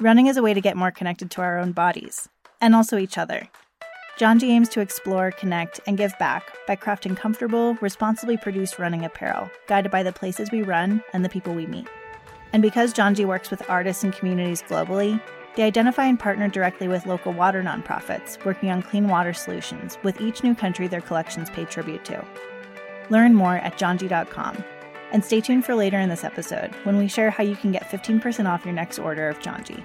running is a way to get more connected to our own bodies, and also each other. Janji aims to explore, connect, and give back by crafting comfortable, responsibly produced running apparel, guided by the places we run and the people we meet. And because Janji works with artists and communities globally, they identify and partner directly with local water nonprofits working on clean water solutions, with each new country their collections pay tribute to. Learn more at janji.com. And stay tuned for later in this episode when we share how you can get 15% off your next order of Janji.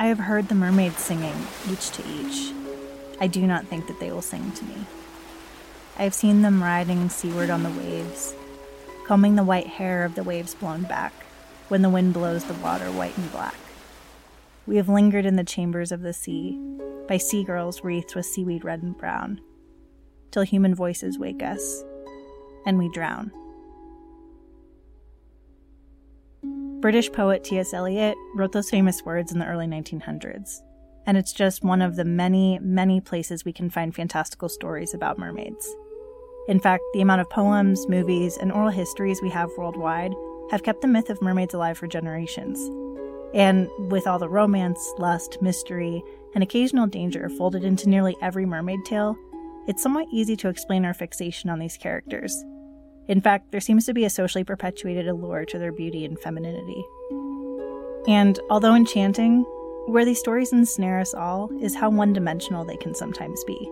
I have heard the mermaids singing, each to each. I do not think that they will sing to me. I have seen them riding seaward on the waves, combing the white hair of the waves blown back when the wind blows the water white and black. We have lingered in the chambers of the sea, by sea girls wreathed with seaweed red and brown, till human voices wake us, and we drown. British poet T.S. Eliot wrote those famous words in the early 1900s, and it's just one of the many, many places we can find fantastical stories about mermaids. In fact, the amount of poems, movies, and oral histories we have worldwide have kept the myth of mermaids alive for generations. And with all the romance, lust, mystery, and occasional danger folded into nearly every mermaid tale, it's somewhat easy to explain our fixation on these characters in fact, there seems to be a socially perpetuated allure to their beauty and femininity. And although enchanting, where these stories ensnare us all is how one dimensional they can sometimes be,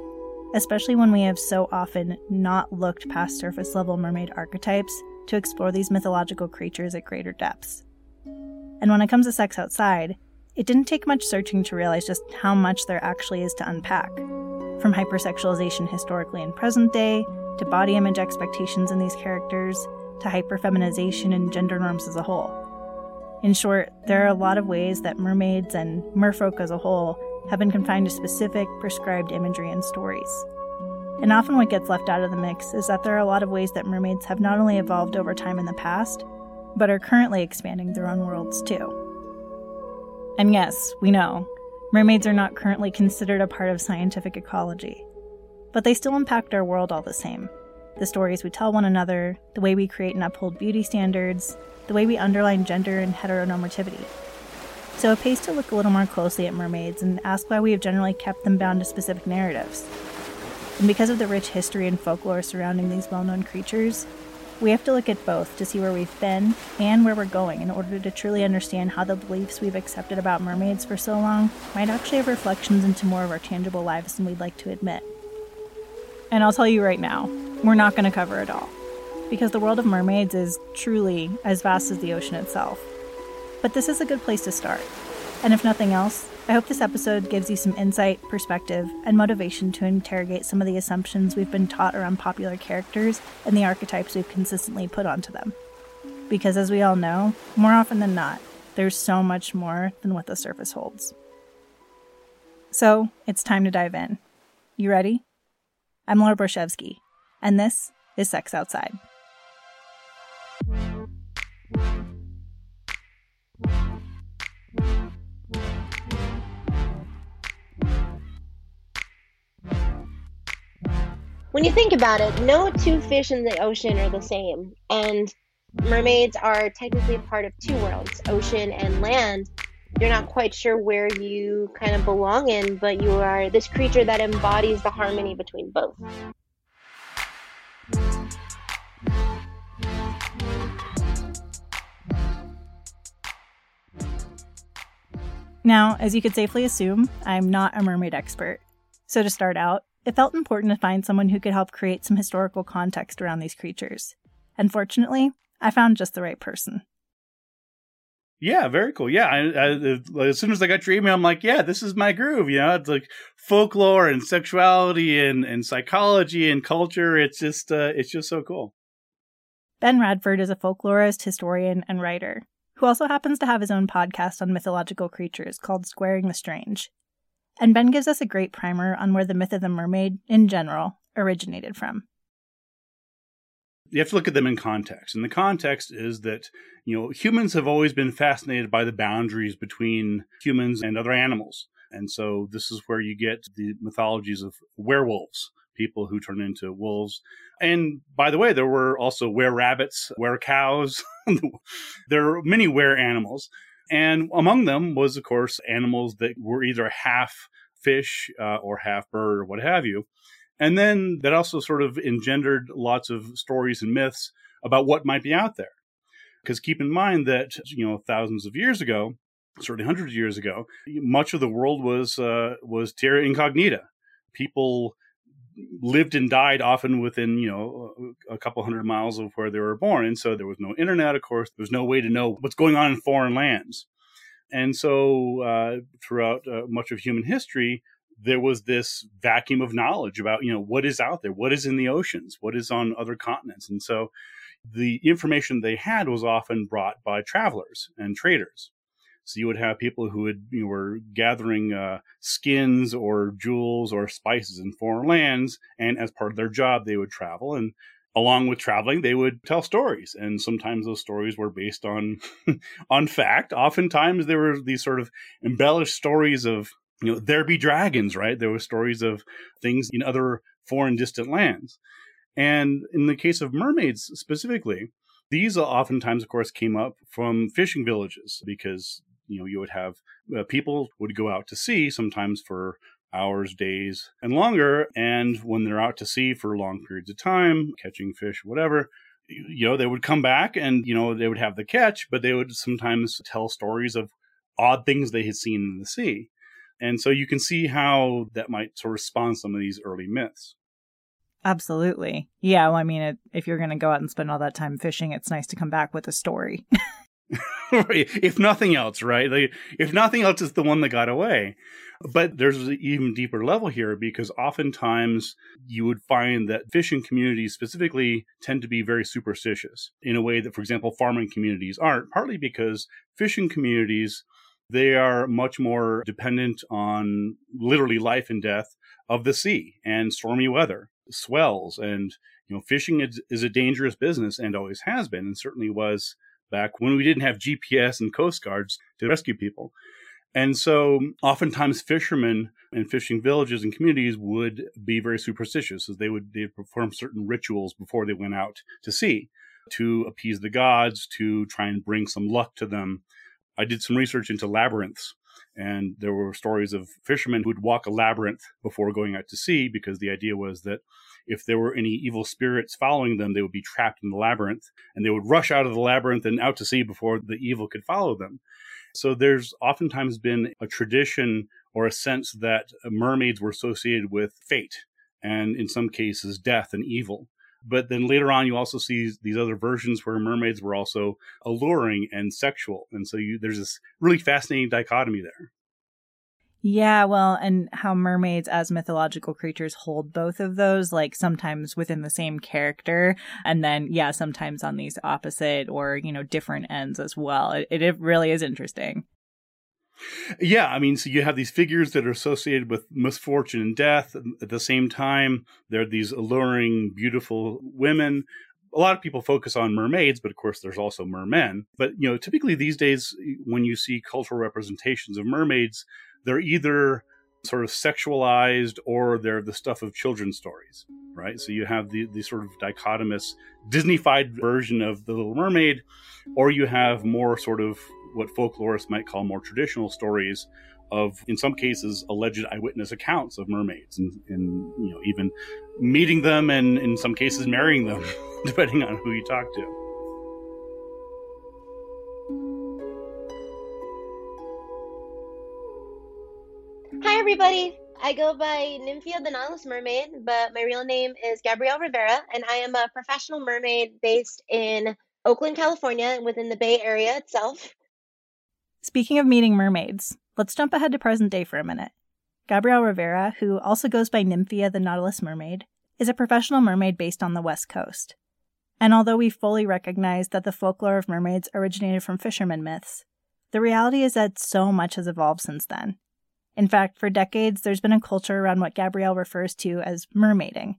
especially when we have so often not looked past surface level mermaid archetypes to explore these mythological creatures at greater depths. And when it comes to sex outside, it didn't take much searching to realize just how much there actually is to unpack. From hypersexualization historically and present day, to body image expectations in these characters, to hyperfeminization and gender norms as a whole. In short, there are a lot of ways that mermaids and merfolk as a whole have been confined to specific, prescribed imagery and stories. And often what gets left out of the mix is that there are a lot of ways that mermaids have not only evolved over time in the past, but are currently expanding their own worlds too. And yes, we know, mermaids are not currently considered a part of scientific ecology but they still impact our world all the same. The stories we tell one another, the way we create and uphold beauty standards, the way we underline gender and heteronormativity. So it pays to look a little more closely at mermaids and ask why we have generally kept them bound to specific narratives. And because of the rich history and folklore surrounding these well known creatures, we have to look at both to see where we've been and where we're going in order to truly understand how the beliefs we've accepted about mermaids for so long might actually have reflections into more of our tangible lives than we'd like to admit. And I'll tell you right now, we're not going to cover it all, because the world of mermaids is truly as vast as the ocean itself. But this is a good place to start. And if nothing else, I hope this episode gives you some insight, perspective, and motivation to interrogate some of the assumptions we've been taught around popular characters and the archetypes we've consistently put onto them. Because as we all know, more often than not, there's so much more than what the surface holds. So, it's time to dive in. You ready? I'm Laura Borshevsky, and this is Sex Outside. When you think about it, no two fish in the ocean are the same, and mermaids are technically part of two worlds, ocean and land, you're not quite sure where you kind of belong in, but you are this creature that embodies the harmony between both. Now, as you could safely assume, I'm not a mermaid expert. So, to start out, it felt important to find someone who could help create some historical context around these creatures. And fortunately, I found just the right person. Yeah, very cool. Yeah, I, I, as soon as I got your email, I'm like, yeah, this is my groove. You know, it's like folklore and sexuality and, and psychology and culture. It's just uh, it's just so cool. Ben Radford is a folklorist, historian, and writer who also happens to have his own podcast on mythological creatures called Squaring the Strange. And Ben gives us a great primer on where the myth of the mermaid, in general, originated from you have to look at them in context. And the context is that, you know, humans have always been fascinated by the boundaries between humans and other animals. And so this is where you get the mythologies of werewolves, people who turn into wolves. And by the way, there were also were rabbits, were cows. there are many were animals. And among them was, of course, animals that were either half fish uh, or half bird or what have you. And then that also sort of engendered lots of stories and myths about what might be out there. Because keep in mind that, you know, thousands of years ago, certainly hundreds of years ago, much of the world was uh, was terra incognita. People lived and died often within you know a couple hundred miles of where they were born. And so there was no internet of course. There was no way to know what's going on in foreign lands. And so uh, throughout uh, much of human history there was this vacuum of knowledge about you know what is out there? What is in the oceans? What is on other continents? And so the information they had was often brought by travelers and traders so you would have people who would you know, were gathering uh, skins or jewels or spices in foreign lands, and as part of their job, they would travel and. Along with traveling, they would tell stories, and sometimes those stories were based on on fact. Oftentimes, there were these sort of embellished stories of you know there be dragons, right? There were stories of things in other foreign distant lands, and in the case of mermaids specifically, these oftentimes, of course, came up from fishing villages because you know you would have uh, people would go out to sea sometimes for hours days and longer and when they're out to sea for long periods of time catching fish whatever you know they would come back and you know they would have the catch but they would sometimes tell stories of odd things they had seen in the sea. And so you can see how that might sort of spawn some of these early myths. Absolutely. Yeah well i mean it, if you're going to go out and spend all that time fishing it's nice to come back with a story if nothing else, right? Like, if nothing else, it's the one that got away. But there's an even deeper level here because oftentimes you would find that fishing communities specifically tend to be very superstitious in a way that, for example, farming communities aren't, partly because fishing communities, they are much more dependent on literally life and death of the sea and stormy weather, swells. And, you know, fishing is, is a dangerous business and always has been and certainly was back when we didn't have GPS and coast guards to rescue people. And so oftentimes fishermen and fishing villages and communities would be very superstitious as they would they perform certain rituals before they went out to sea to appease the gods, to try and bring some luck to them. I did some research into labyrinths and there were stories of fishermen who would walk a labyrinth before going out to sea because the idea was that if there were any evil spirits following them, they would be trapped in the labyrinth and they would rush out of the labyrinth and out to sea before the evil could follow them. So there's oftentimes been a tradition or a sense that mermaids were associated with fate and in some cases death and evil. But then later on, you also see these other versions where mermaids were also alluring and sexual. And so you, there's this really fascinating dichotomy there. Yeah, well, and how mermaids as mythological creatures hold both of those, like sometimes within the same character, and then, yeah, sometimes on these opposite or, you know, different ends as well. It, it really is interesting. Yeah, I mean, so you have these figures that are associated with misfortune and death. At the same time, there are these alluring, beautiful women. A lot of people focus on mermaids, but of course, there's also mermen. But, you know, typically these days, when you see cultural representations of mermaids, they're either sort of sexualized or they're the stuff of children's stories, right? So you have the, the sort of dichotomous Disneyfied version of The Little Mermaid, or you have more sort of what folklorists might call more traditional stories of, in some cases, alleged eyewitness accounts of mermaids and, and you know, even meeting them and in some cases marrying them, depending on who you talk to. Everybody. I go by Nymphia the Nautilus Mermaid, but my real name is Gabrielle Rivera, and I am a professional mermaid based in Oakland, California, within the Bay Area itself. Speaking of meeting mermaids, let's jump ahead to present day for a minute. Gabrielle Rivera, who also goes by Nymphia the Nautilus Mermaid, is a professional mermaid based on the West Coast. And although we fully recognize that the folklore of mermaids originated from fishermen myths, the reality is that so much has evolved since then. In fact, for decades, there's been a culture around what Gabrielle refers to as mermaiding,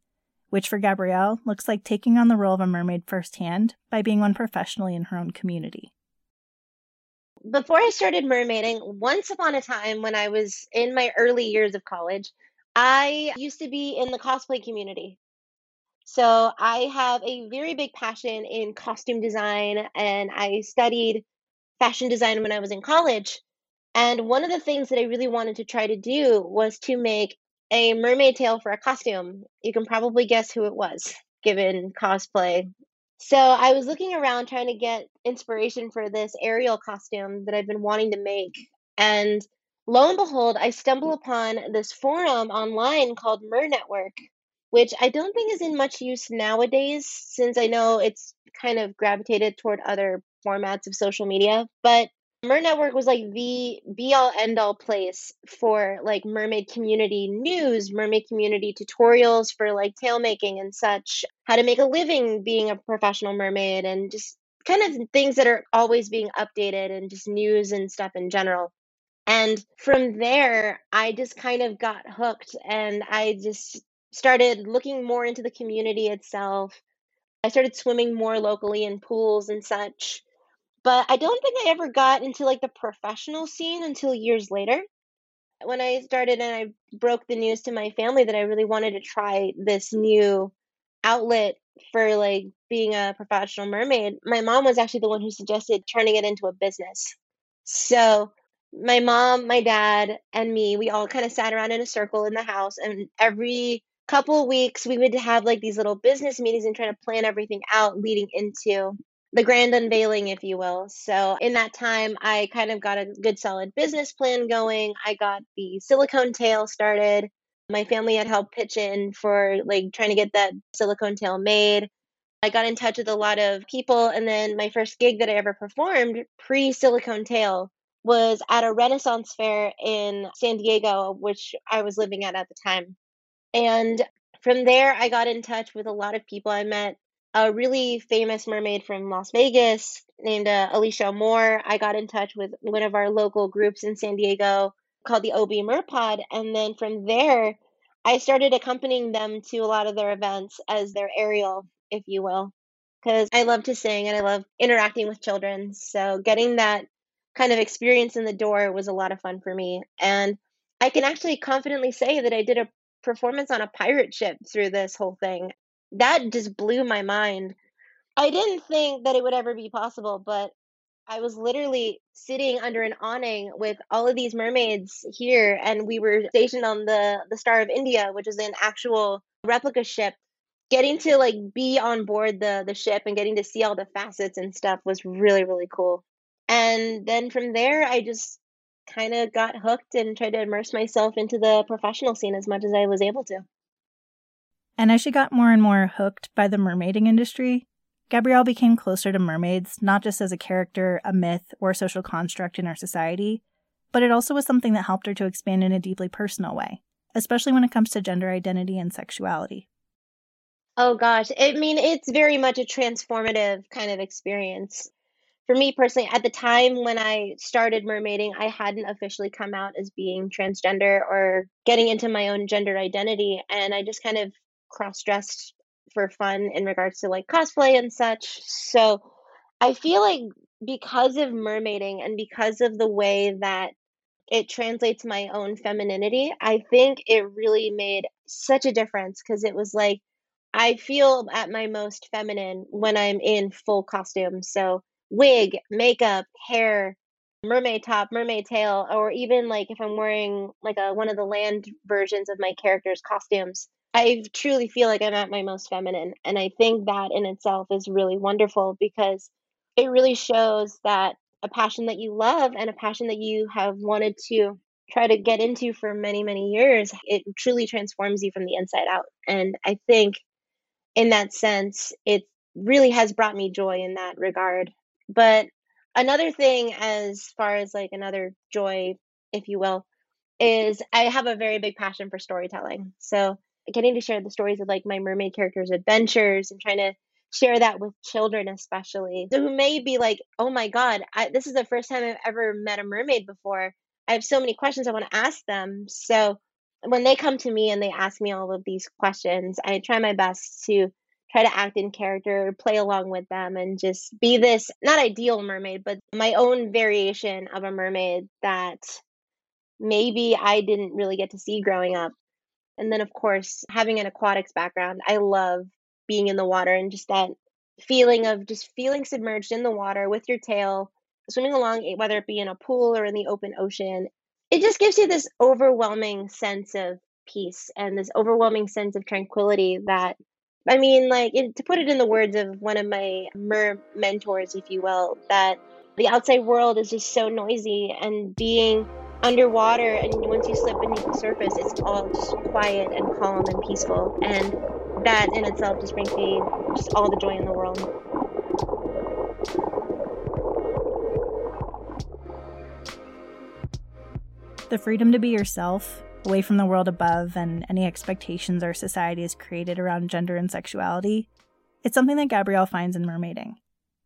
which for Gabrielle looks like taking on the role of a mermaid firsthand by being one professionally in her own community. before I started mermaiding, once upon a time when I was in my early years of college, I used to be in the cosplay community. So I have a very big passion in costume design, and I studied fashion design when I was in college. And one of the things that I really wanted to try to do was to make a mermaid tail for a costume. You can probably guess who it was, given cosplay. So I was looking around trying to get inspiration for this Ariel costume that I've been wanting to make. And lo and behold, I stumble upon this forum online called Mer Network, which I don't think is in much use nowadays since I know it's kind of gravitated toward other formats of social media. But Mer Network was like the be all end all place for like mermaid community news, mermaid community tutorials for like tail making and such, how to make a living being a professional mermaid, and just kind of things that are always being updated and just news and stuff in general. And from there, I just kind of got hooked and I just started looking more into the community itself. I started swimming more locally in pools and such. But I don't think I ever got into like the professional scene until years later. When I started and I broke the news to my family that I really wanted to try this new outlet for like being a professional mermaid, my mom was actually the one who suggested turning it into a business. So my mom, my dad, and me, we all kind of sat around in a circle in the house, and every couple weeks we would have like these little business meetings and try to plan everything out leading into the grand unveiling, if you will. So, in that time, I kind of got a good solid business plan going. I got the silicone tail started. My family had helped pitch in for like trying to get that silicone tail made. I got in touch with a lot of people, and then my first gig that I ever performed pre silicone tail was at a Renaissance fair in San Diego, which I was living at at the time. And from there, I got in touch with a lot of people. I met a really famous mermaid from Las Vegas named uh, Alicia Moore. I got in touch with one of our local groups in San Diego called the OB Merpod. And then from there, I started accompanying them to a lot of their events as their Ariel, if you will, because I love to sing and I love interacting with children. So getting that kind of experience in the door was a lot of fun for me. And I can actually confidently say that I did a performance on a pirate ship through this whole thing. That just blew my mind. I didn't think that it would ever be possible, but I was literally sitting under an awning with all of these mermaids here, and we were stationed on the the Star of India, which is an actual replica ship. Getting to like be on board the the ship and getting to see all the facets and stuff was really really cool. And then from there, I just kind of got hooked and tried to immerse myself into the professional scene as much as I was able to. And as she got more and more hooked by the mermaiding industry, Gabrielle became closer to mermaids, not just as a character, a myth, or a social construct in our society, but it also was something that helped her to expand in a deeply personal way, especially when it comes to gender identity and sexuality. Oh gosh, I mean, it's very much a transformative kind of experience for me personally, at the time when I started mermaiding, I hadn't officially come out as being transgender or getting into my own gender identity. And I just kind of cross dressed for fun in regards to like cosplay and such. So I feel like because of mermaiding and because of the way that it translates my own femininity, I think it really made such a difference because it was like I feel at my most feminine when I'm in full costume. So wig, makeup, hair, mermaid top, mermaid tail, or even like if I'm wearing like a one of the land versions of my character's costumes. I truly feel like I'm at my most feminine. And I think that in itself is really wonderful because it really shows that a passion that you love and a passion that you have wanted to try to get into for many, many years, it truly transforms you from the inside out. And I think in that sense, it really has brought me joy in that regard. But another thing, as far as like another joy, if you will, is I have a very big passion for storytelling. So getting to share the stories of like my mermaid characters' adventures and trying to share that with children, especially so who may be like, oh my God, I, this is the first time I've ever met a mermaid before. I have so many questions I want to ask them. So when they come to me and they ask me all of these questions, I try my best to try to act in character, play along with them, and just be this not ideal mermaid, but my own variation of a mermaid that maybe I didn't really get to see growing up. And then, of course, having an aquatics background, I love being in the water and just that feeling of just feeling submerged in the water with your tail, swimming along, eh, whether it be in a pool or in the open ocean. It just gives you this overwhelming sense of peace and this overwhelming sense of tranquility that I mean, like it, to put it in the words of one of my mer mentors, if you will, that the outside world is just so noisy, and being underwater, and once you slip beneath the surface, it's all just quiet and calm and peaceful, and that in itself just brings me just all the joy in the world. The freedom to be yourself away from the world above and any expectations our society has created around gender and sexuality, it's something that Gabrielle finds in mermaiding,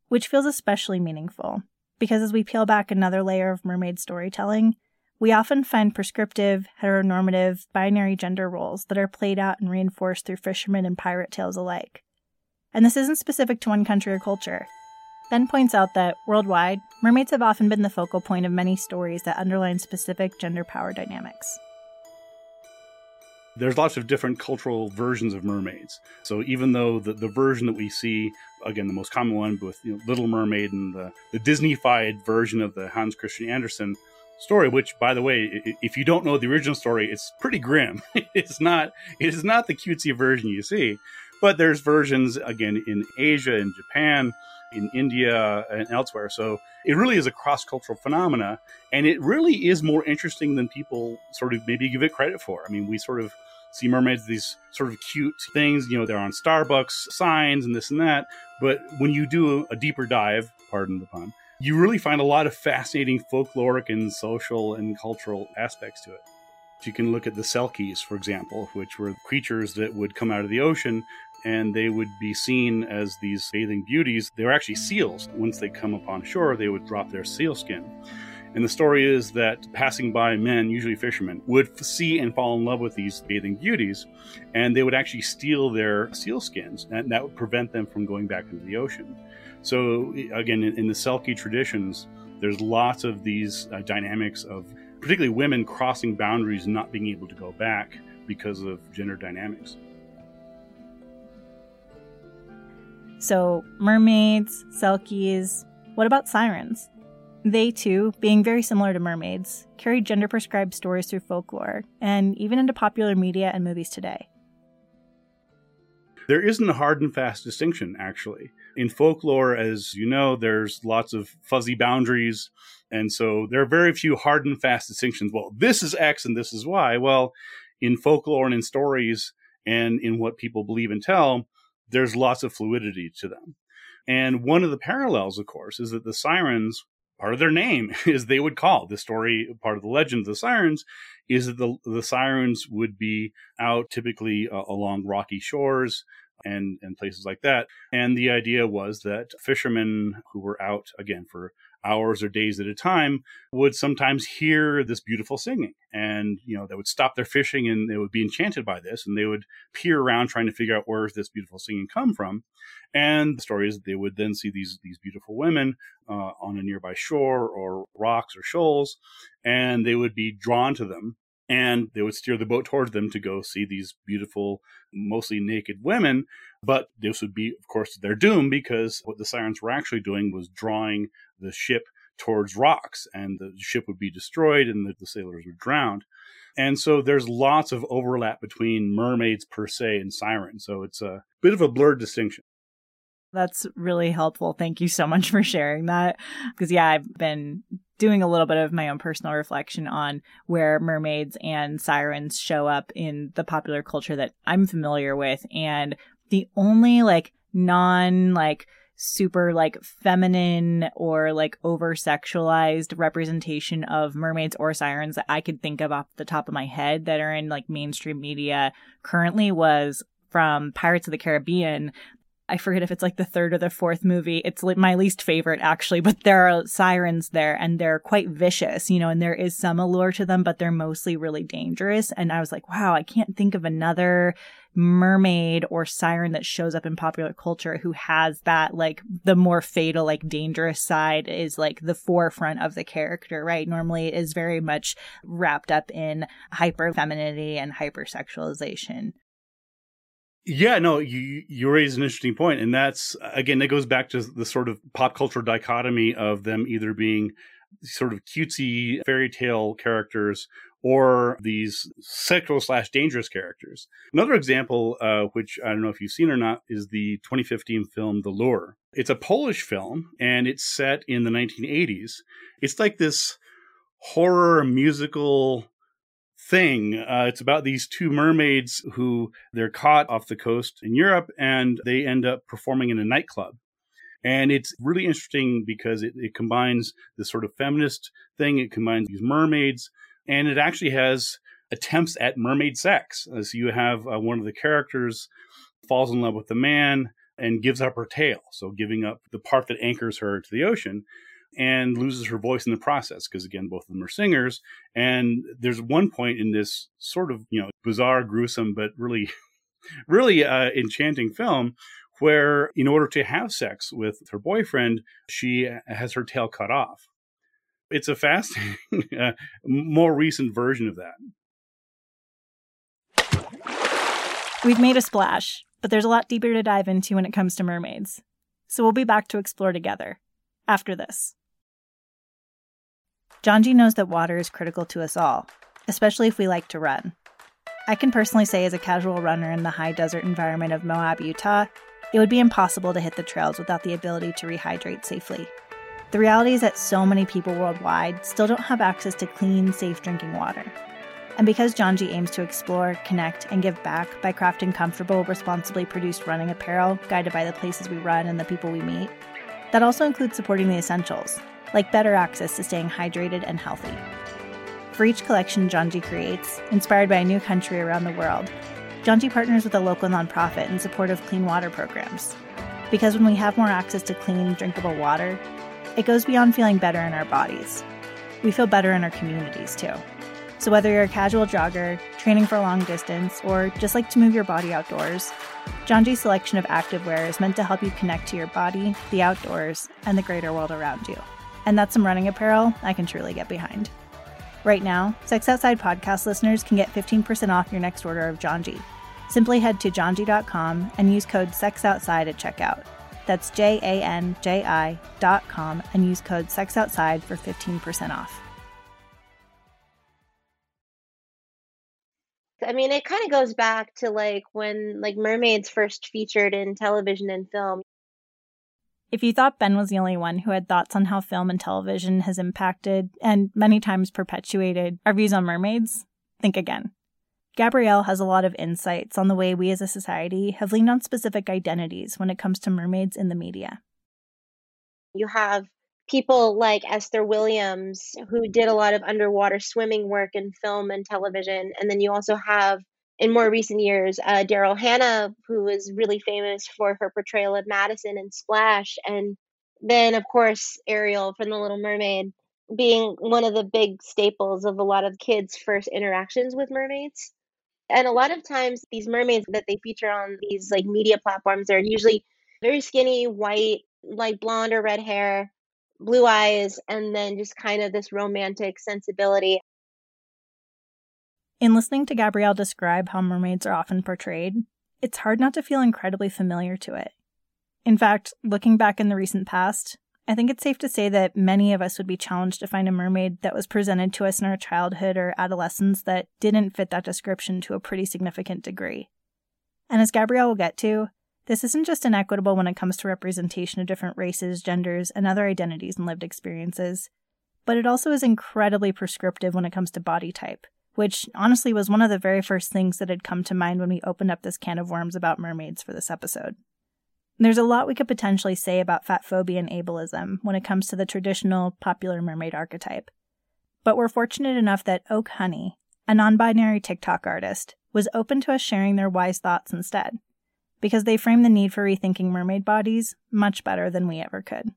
which feels especially meaningful because as we peel back another layer of mermaid storytelling, we often find prescriptive, heteronormative, binary gender roles that are played out and reinforced through fishermen and pirate tales alike. And this isn't specific to one country or culture. Ben points out that, worldwide, mermaids have often been the focal point of many stories that underline specific gender power dynamics there's lots of different cultural versions of mermaids. So even though the, the version that we see, again, the most common one with you know, Little Mermaid and the, the Disneyfied version of the Hans Christian Andersen story, which, by the way, if you don't know the original story, it's pretty grim. it's not it is not the cutesy version you see, but there's versions again in Asia in Japan in India and elsewhere. So it really is a cross cultural phenomena, and it really is more interesting than people sort of maybe give it credit for. I mean, we sort of see mermaids these sort of cute things, you know, they're on Starbucks signs and this and that. But when you do a deeper dive, pardon the pun, you really find a lot of fascinating folkloric and social and cultural aspects to it. You can look at the Selkies, for example, which were creatures that would come out of the ocean and they would be seen as these bathing beauties. They were actually seals. Once they come upon shore, they would drop their seal skin. And the story is that passing by men, usually fishermen, would see and fall in love with these bathing beauties, and they would actually steal their seal skins, and that would prevent them from going back into the ocean. So, again, in, the Selkie traditions, there's lots of these uh, dynamics of particularly women crossing boundaries and not being able to go back because of gender dynamics. So, mermaids, selkies, what about sirens? They too, being very similar to mermaids, carry gender prescribed stories through folklore and even into popular media and movies today. There isn't a hard and fast distinction, actually. In folklore, as you know, there's lots of fuzzy boundaries. And so there are very few hard and fast distinctions. Well, this is X and this is Y. Well, in folklore and in stories and in what people believe and tell, there's lots of fluidity to them. And one of the parallels, of course, is that the sirens, part of their name is they would call the story, part of the legend of the sirens is that the, the sirens would be out typically uh, along rocky shores and, and places like that. And the idea was that fishermen who were out, again, for hours or days at a time would sometimes hear this beautiful singing and you know they would stop their fishing and they would be enchanted by this and they would peer around trying to figure out where this beautiful singing come from and the story is that they would then see these these beautiful women uh, on a nearby shore or rocks or shoals and they would be drawn to them and they would steer the boat towards them to go see these beautiful, mostly naked women. But this would be, of course, their doom because what the sirens were actually doing was drawing the ship towards rocks, and the ship would be destroyed and the, the sailors would drown. And so there's lots of overlap between mermaids per se and sirens. So it's a bit of a blurred distinction. That's really helpful. Thank you so much for sharing that. Because, yeah, I've been doing a little bit of my own personal reflection on where mermaids and sirens show up in the popular culture that I'm familiar with. And the only like non like super like feminine or like over sexualized representation of mermaids or sirens that I could think of off the top of my head that are in like mainstream media currently was from Pirates of the Caribbean I forget if it's like the third or the fourth movie. It's like my least favorite actually, but there are sirens there and they're quite vicious, you know, and there is some allure to them, but they're mostly really dangerous. And I was like, wow, I can't think of another mermaid or siren that shows up in popular culture who has that like the more fatal like dangerous side is like the forefront of the character right normally it is very much wrapped up in hyper femininity and hypersexualization yeah, no, you you raise an interesting point, and that's again that goes back to the sort of pop culture dichotomy of them either being sort of cutesy fairy tale characters or these sexual slash dangerous characters. Another example, uh, which I don't know if you've seen or not, is the 2015 film The Lure. It's a Polish film, and it's set in the 1980s. It's like this horror musical thing. Uh, it's about these two mermaids who they're caught off the coast in Europe and they end up performing in a nightclub. And it's really interesting because it, it combines this sort of feminist thing. It combines these mermaids and it actually has attempts at mermaid sex. Uh, so you have uh, one of the characters falls in love with the man and gives up her tail. So giving up the part that anchors her to the ocean and loses her voice in the process because again both of them are singers. And there's one point in this sort of you know bizarre gruesome but really really uh, enchanting film where in order to have sex with her boyfriend she has her tail cut off. It's a fascinating uh, more recent version of that. We've made a splash but there's a lot deeper to dive into when it comes to mermaids. So we'll be back to explore together after this Janji knows that water is critical to us all, especially if we like to run. I can personally say, as a casual runner in the high desert environment of Moab, Utah, it would be impossible to hit the trails without the ability to rehydrate safely. The reality is that so many people worldwide still don't have access to clean, safe drinking water. And because Janji aims to explore, connect, and give back by crafting comfortable, responsibly produced running apparel guided by the places we run and the people we meet, that also includes supporting the essentials, like better access to staying hydrated and healthy. For each collection Janji creates, inspired by a new country around the world, Janji partners with a local nonprofit in support of clean water programs. Because when we have more access to clean, drinkable water, it goes beyond feeling better in our bodies. We feel better in our communities too. So, whether you're a casual jogger, training for a long distance, or just like to move your body outdoors, Janji's selection of activewear is meant to help you connect to your body, the outdoors, and the greater world around you. And that's some running apparel I can truly get behind. Right now, Sex Outside podcast listeners can get 15% off your next order of Janji. Simply head to janji.com and use code SEXOUTSIDE at checkout. That's J A N J I dot com and use code SEXOUTSIDE for 15% off. I mean, it kind of goes back to like when like mermaids first featured in television and film. If you thought Ben was the only one who had thoughts on how film and television has impacted and many times perpetuated our views on mermaids, think again. Gabrielle has a lot of insights on the way we as a society have leaned on specific identities when it comes to mermaids in the media. You have people like Esther Williams, who did a lot of underwater swimming work in film and television. And then you also have in more recent years, uh, Daryl Hannah, who is really famous for her portrayal of Madison in Splash, and then of course Ariel from The Little Mermaid, being one of the big staples of a lot of kids' first interactions with mermaids. And a lot of times, these mermaids that they feature on these like media platforms are usually very skinny, white, like blonde or red hair, blue eyes, and then just kind of this romantic sensibility. In listening to Gabrielle describe how mermaids are often portrayed, it's hard not to feel incredibly familiar to it. In fact, looking back in the recent past, I think it's safe to say that many of us would be challenged to find a mermaid that was presented to us in our childhood or adolescence that didn't fit that description to a pretty significant degree. And as Gabrielle will get to, this isn't just inequitable when it comes to representation of different races, genders, and other identities and lived experiences, but it also is incredibly prescriptive when it comes to body type which honestly was one of the very first things that had come to mind when we opened up this can of worms about mermaids for this episode. There's a lot we could potentially say about fat phobia and ableism when it comes to the traditional popular mermaid archetype. But we're fortunate enough that Oak Honey, a non binary TikTok artist, was open to us sharing their wise thoughts instead. because they frame the need for rethinking mermaid bodies much better than we ever could.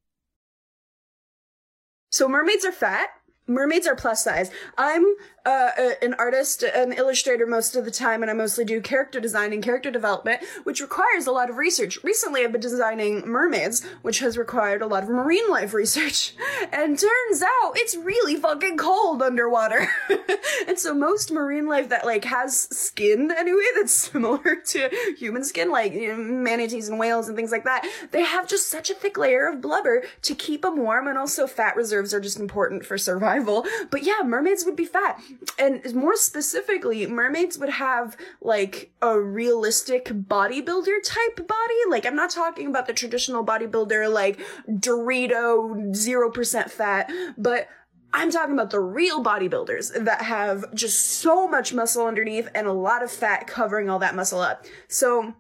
So, mermaids are fat, mermaids are plus size. I'm uh, an artist, an illustrator most of the time, and I mostly do character design and character development, which requires a lot of research. Recently, I've been designing mermaids, which has required a lot of marine life research. And turns out it's really fucking cold underwater. and so most marine life that like has skin anyway that's similar to human skin, like you know, manatees and whales and things like that, they have just such a thick layer of blubber to keep them warm, and also fat reserves are just important for survival. But yeah, mermaids would be fat and more specifically, mermaids would have like a realistic bodybuilder type body. Like, I'm not talking about the traditional bodybuilder, like Dorito, 0% fat, but I'm talking about the real bodybuilders that have just so much muscle underneath and a lot of fat covering all that muscle up. So,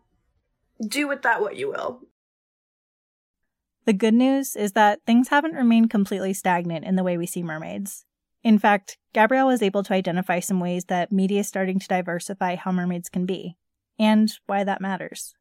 do with that what you will. The good news is that things haven't remained completely stagnant in the way we see mermaids. In fact, Gabrielle was able to identify some ways that media is starting to diversify how mermaids can be, and why that matters.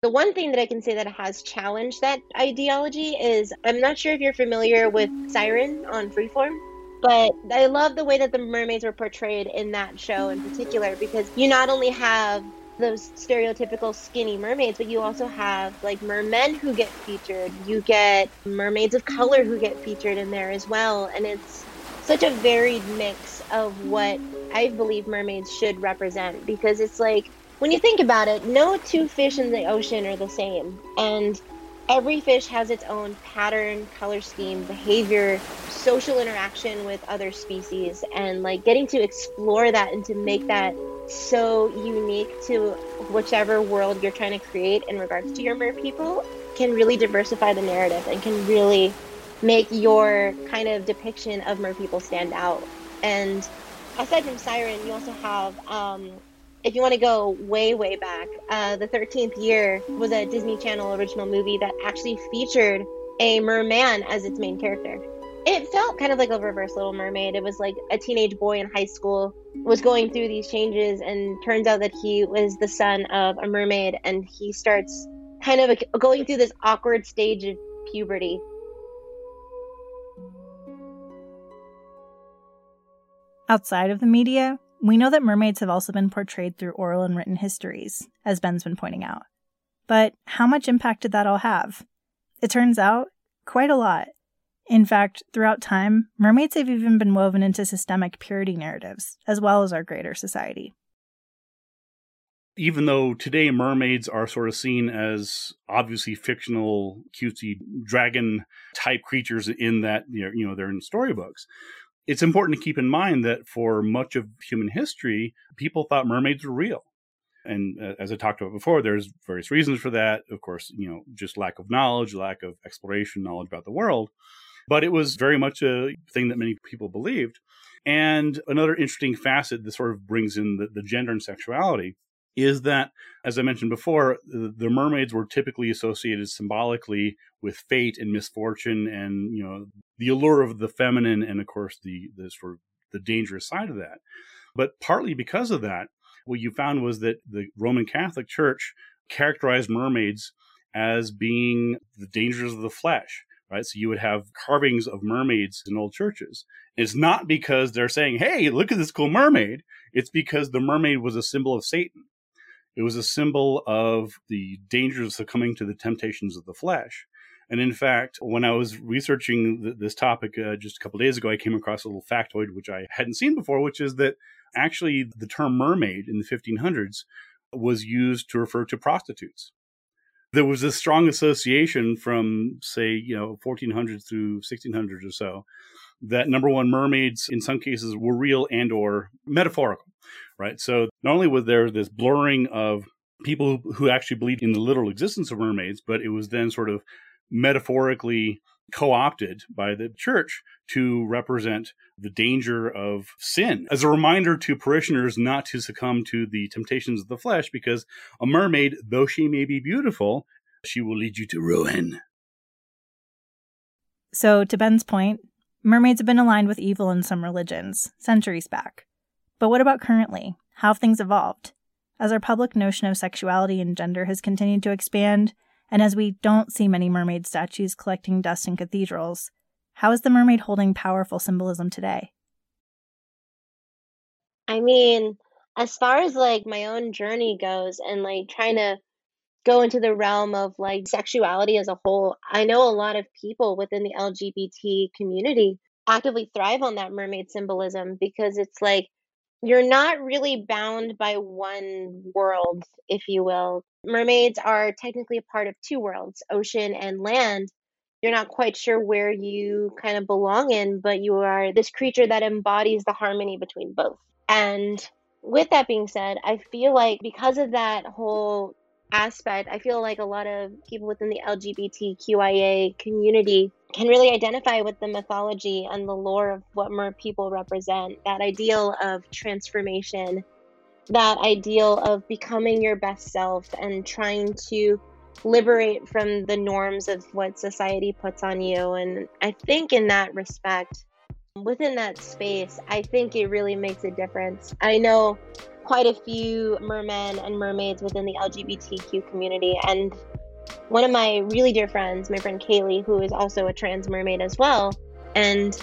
The one thing that I can say that has challenged that ideology is I'm not sure if you're familiar with Siren on Freeform, but I love the way that the mermaids were portrayed in that show in particular because you not only have those stereotypical skinny mermaids, but you also have like mermen who get featured. You get mermaids of color who get featured in there as well. And it's such a varied mix of what I believe mermaids should represent because it's like when you think about it, no two fish in the ocean are the same. And every fish has its own pattern, color scheme, behavior, social interaction with other species, and like getting to explore that and to make that so unique to whichever world you're trying to create in regards to your mer people can really diversify the narrative and can really make your kind of depiction of mer people stand out. And aside from Siren, you also have, um, if you want to go way, way back, uh, The 13th Year was a Disney Channel original movie that actually featured a merman as its main character it felt kind of like a reverse Little Mermaid. It was like a teenage boy in high school was going through these changes, and turns out that he was the son of a mermaid, and he starts kind of going through this awkward stage of puberty. Outside of the media, we know that mermaids have also been portrayed through oral and written histories, as Ben's been pointing out. But how much impact did that all have? It turns out, quite a lot. In fact, throughout time, mermaids have even been woven into systemic purity narratives, as well as our greater society. Even though today mermaids are sort of seen as obviously fictional, cutesy dragon type creatures in that you know they're in storybooks, it's important to keep in mind that for much of human history, people thought mermaids were real. And uh, as I talked about before, there's various reasons for that. Of course, you know, just lack of knowledge, lack of exploration, knowledge about the world. But it was very much a thing that many people believed. And another interesting facet that sort of brings in the, the gender and sexuality is that, as I mentioned before, the, the, mermaids were typically associated symbolically with fate and misfortune, and you know the allure of the feminine, and of course the the sort of the dangerous side of that. But partly because of that, what you found was that the Roman Catholic Church characterized mermaids as being the dangers of the flesh right? So you would have carvings of mermaids in old churches. And It's not because they're saying, hey, look at this cool mermaid. It's because the mermaid was a symbol of Satan. It was a symbol of the dangers of succumbing to the temptations of the flesh. And in fact, when I was researching th- this topic uh, just a couple days ago, I came across a little factoid which I hadn't seen before, which is that actually the term mermaid in the 1500s was used to refer to prostitutes there was a strong association from say you know 1400s through 1600s or so that number one mermaids in some cases were real and or metaphorical right? So not only was there this blurring of people who actually believed in the literal existence of mermaids but it was then sort of metaphorically co opted by the church to represent the danger of sin as a reminder to parishioners not to succumb to the temptations of the flesh because a mermaid, though she may be beautiful, she will lead you to ruin. So, to Ben's point, mermaids have been aligned with evil in some religions, centuries back. But what about currently? How have things evolved? as our public notion of sexuality and gender has continued to expand, and as we don't see many mermaid statues collecting dust in cathedrals, how is the mermaid holding powerful symbolism today? I mean, as far as like my own journey goes and like trying to go into the realm of like sexuality as a whole, I know a lot of people within the LGBT community actively thrive on that mermaid symbolism because it's like you're not really bound by one world, if you will. Mermaids are technically a part of two worlds, ocean and land. You're not quite sure where you kind of belong in, but you are this creature that embodies the harmony between both. And with that being said, I feel like because of that whole aspect, I feel like a lot of people within the LGBTQIA community can really identify with the mythology and the lore of what mer people represent. That ideal of transformation, that ideal of becoming your best self and trying to liberate from the norms of what society puts on you. And I think in that respect, within that space, I think it really makes a difference. I know quite a few mermen and mermaids within the LGBTQ community, and one of my really dear friends, my friend Kaylee, who is also a trans mermaid as well. And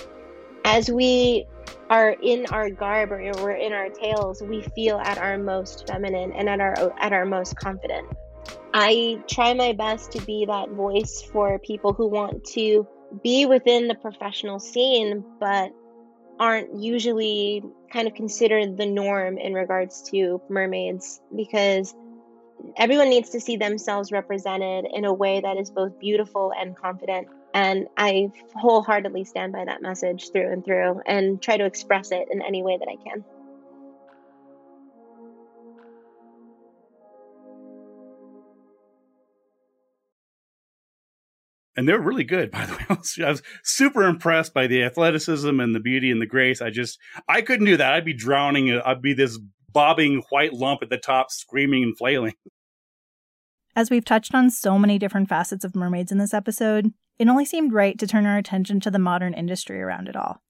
as we are in our garb or we're in our tails, we feel at our most feminine and at our at our most confident. I try my best to be that voice for people who want to be within the professional scene, but aren't usually kind of considered the norm in regards to mermaids because everyone needs to see themselves represented in a way that is both beautiful and confident. And I wholeheartedly stand by that message through and through and try to express it in any way that I can. And they're really good by the way. I was super impressed by the athleticism and the beauty and the grace. I just i couldn't do that. I'd be drowning. I'd be this bobbing white lump at the top screaming and flailing. As we've touched on so many different facets of mermaids in this episode it only seemed right to turn our attention to the modern industry around it all.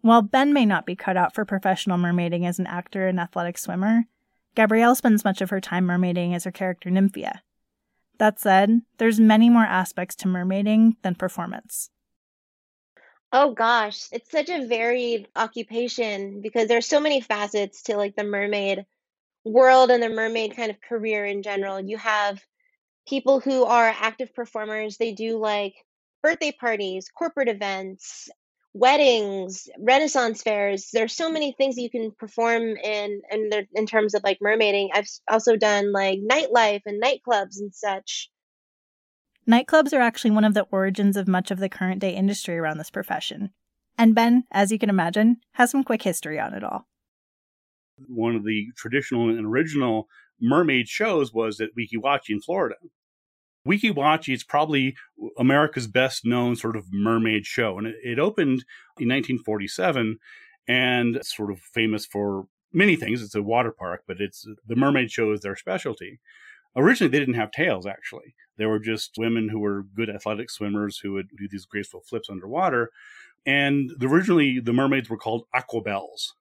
While ben may not be cut out for professional mermaiding as an actor and athletic swimmer gabrielle spends much of her time mermaiding as her character nymphia that said, there's many more aspects to mermaiding than performance. Oh gosh, it's such a varied occupation because there's so many facets to like the mermaid world and the mermaid kind of career in general. You have people who are active performers, they do like birthday parties, corporate events, weddings, Renaissance fairs. There's so many things you can perform in in in terms of like mermaiding. I've also done like nightlife and nightclubs and such. Nightclubs are actually one of the origins of much of the current day industry around this profession. And Ben, as you can imagine, has some quick history on it all. One of the traditional and original mermaid shows was at Weeki Wachee in Florida. Weeki Wachee is probably America's best known sort of mermaid show. And it, opened in 1947 and it's sort of famous for many things. It's a water park, but it's the mermaid show is their specialty. Originally, they didn't have tails, actually. They were just women who were good athletic swimmers who would do these graceful flips underwater. And originally, the mermaids were called aquabelles.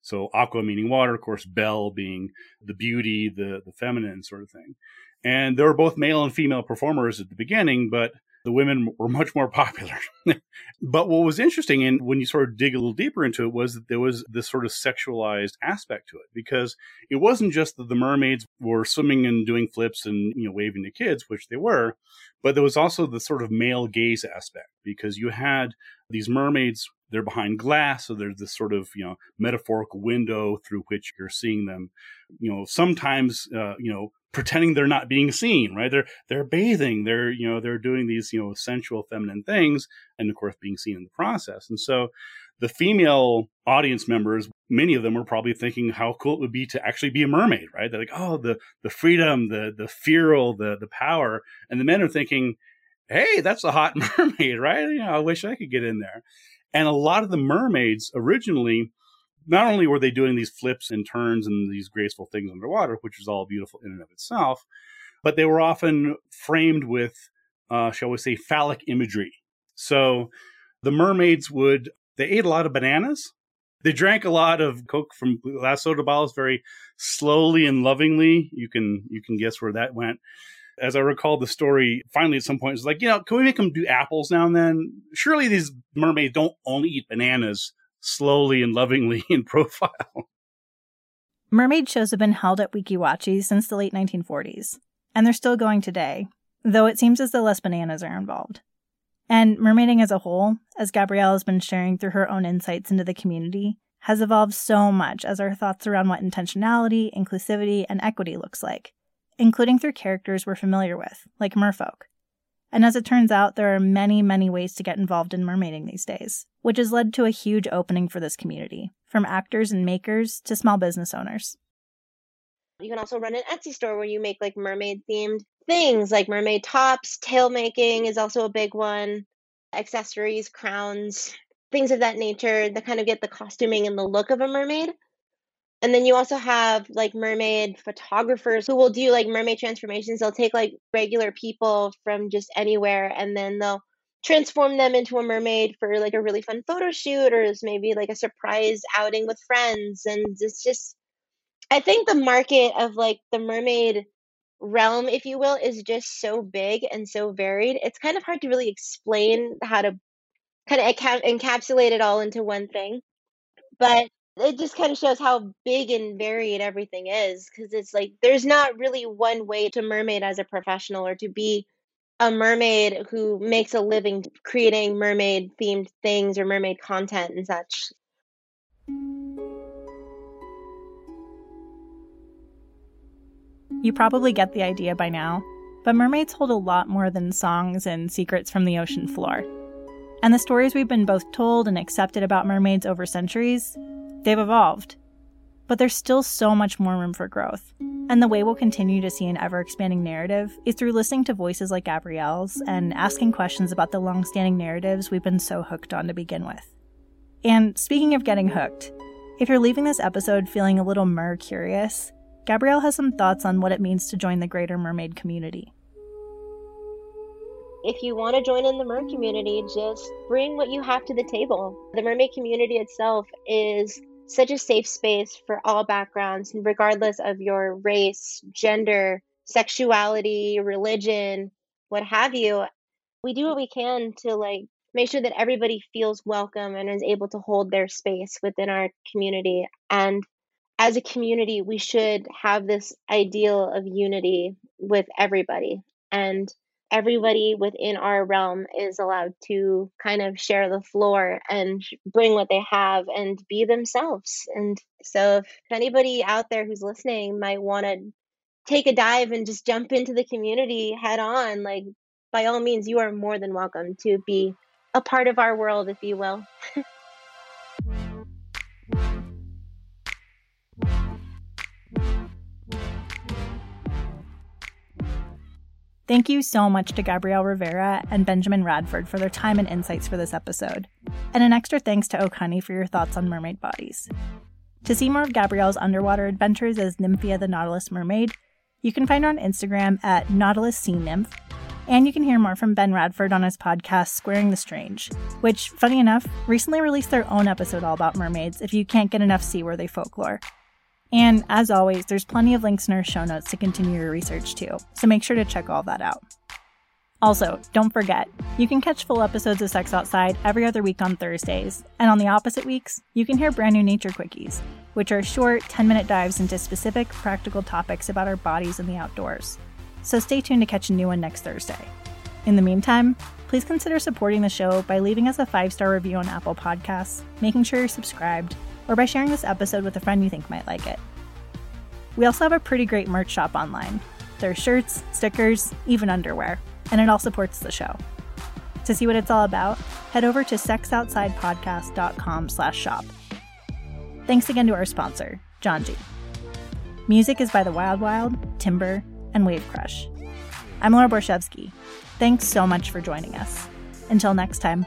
So aqua meaning water, of course, bell being the beauty, the, the feminine sort of thing. And there were both male and female performers at the beginning, but the women were much more popular. but what was interesting, and when you sort of dig a little deeper into it, was that there was this sort of sexualized aspect to it. Because it wasn't just that the mermaids were swimming and doing flips and you know waving to kids, which they were, but there was also the sort of male gaze aspect. Because you had these mermaids they're behind glass so there's this sort of you know metaphorical window through which you're seeing them. You know sometimes uh, you know pretending they're not being seen right? They're they're bathing they're you know they're doing these you know sensual feminine things and of course being seen in the process. And so the female audience members many of them were probably thinking how cool it would be to actually be a mermaid right? They're like oh the the freedom the the feral the the power. And the men are thinking hey that's a hot mermaid right? You know i wish i could get in there. And a lot of the mermaids originally, not only were they doing these flips and turns and these graceful things underwater, which is all beautiful in and of itself, but they were often framed with, uh, shall we say, phallic imagery. So the mermaids would, they ate a lot of bananas. They drank a lot of Coke from glass soda bottles very slowly and lovingly. You can you can guess where that went. As I recall the story, finally at some point it's like, you know, can we make them do apples now and then? Surely these mermaids don't only eat bananas slowly and lovingly in profile. Mermaid shows have been held at Weeki Wachee since the late 1940s, and they're still going today, though it seems as though less bananas are involved. And mermaiding as a whole, as Gabrielle has been sharing through her own insights into the community, has evolved so much as our thoughts around what intentionality, inclusivity, and equity looks like, including through characters we're familiar with, like merfolk. And as it turns out, there are many, many ways to get involved in mermaiding these days, which has led to a huge opening for this community, from actors and makers to small business owners. You can also run an Etsy store where you make like mermaid themed things like mermaid tops, tail making is also a big one, accessories, crowns, things of that nature that kind of get the costuming and the look of a mermaid. And then you also have like mermaid photographers who will do like mermaid transformations. They'll take like regular people from just anywhere and then they'll transform them into a mermaid for like a really fun photo shoot or maybe like a surprise outing with friends. And it's just, I think the market of like the mermaid realm, if you will, is just so big and so varied. It's kind of hard to really explain how to kind of encapsulate it all into one thing. But it just kind of shows how big and varied everything is because it's like there's not really one way to mermaid as a professional or to be a mermaid who makes a living creating mermaid themed things or mermaid content and such. You probably get the idea by now, but mermaids hold a lot more than songs and secrets from the ocean floor. And the stories we've been both told and accepted about mermaids over centuries, they've evolved. But there's still so much more room for growth. And the way we'll continue to see an ever expanding narrative is through listening to voices like Gabrielle's and asking questions about the long standing narratives we've been so hooked on to begin with. And speaking of getting hooked, if you're leaving this episode feeling a little mer curious, Gabrielle has some thoughts on what it means to join the greater mermaid community if you want to join in the mer community, just bring what you have to the table. The mermaid community itself is such a safe space for all backgrounds, regardless of your race, gender, sexuality, religion, what have you. We do what we can to like make sure that everybody feels welcome and is able to hold their space within our community. And as a community, we should have this ideal of unity with everybody. And everybody within our realm is allowed to kind of share the floor and bring what they have and be themselves. And so, if anybody out there who's listening might want to take a dive and just jump into the community head on, like by all means, you are more than welcome to be a part of our world, if you will. Thank you so much to Gabrielle Rivera and Benjamin Radford for their time and insights for this episode. And an extra thanks to Honey for your thoughts on mermaid bodies. To see more of Gabrielle's underwater adventures as Nymphia the Nautilus Mermaid, you can find her on Instagram at Nautilus Sea Nymph, and you can hear more from Ben Radford on his podcast Squaring the Strange, which, funny enough, recently released their own episode all about mermaids if you can't get enough seaworthy folklore. And as always, there's plenty of links in our show notes to continue your research too, so make sure to check all that out. Also, don't forget, you can catch full episodes of Sex Outside every other week on Thursdays, and on the opposite weeks, you can hear brand new Nature Quickies, which are short 10 minute dives into specific practical topics about our bodies and the outdoors. So stay tuned to catch a new one next Thursday. In the meantime, please consider supporting the show by leaving us a five star review on Apple Podcasts, making sure you're subscribed, or by sharing this episode with a friend you think might like it. We also have a pretty great merch shop online. There's shirts, stickers, even underwear, and it all supports the show. To see what it's all about, head over to sexoutsidepodcast.com slash shop. Thanks again to our sponsor, Janji. Music is by The Wild Wild, Timber, and Wave Crush. I'm Laura Borichevsky. Thanks so much for joining us. Until next time.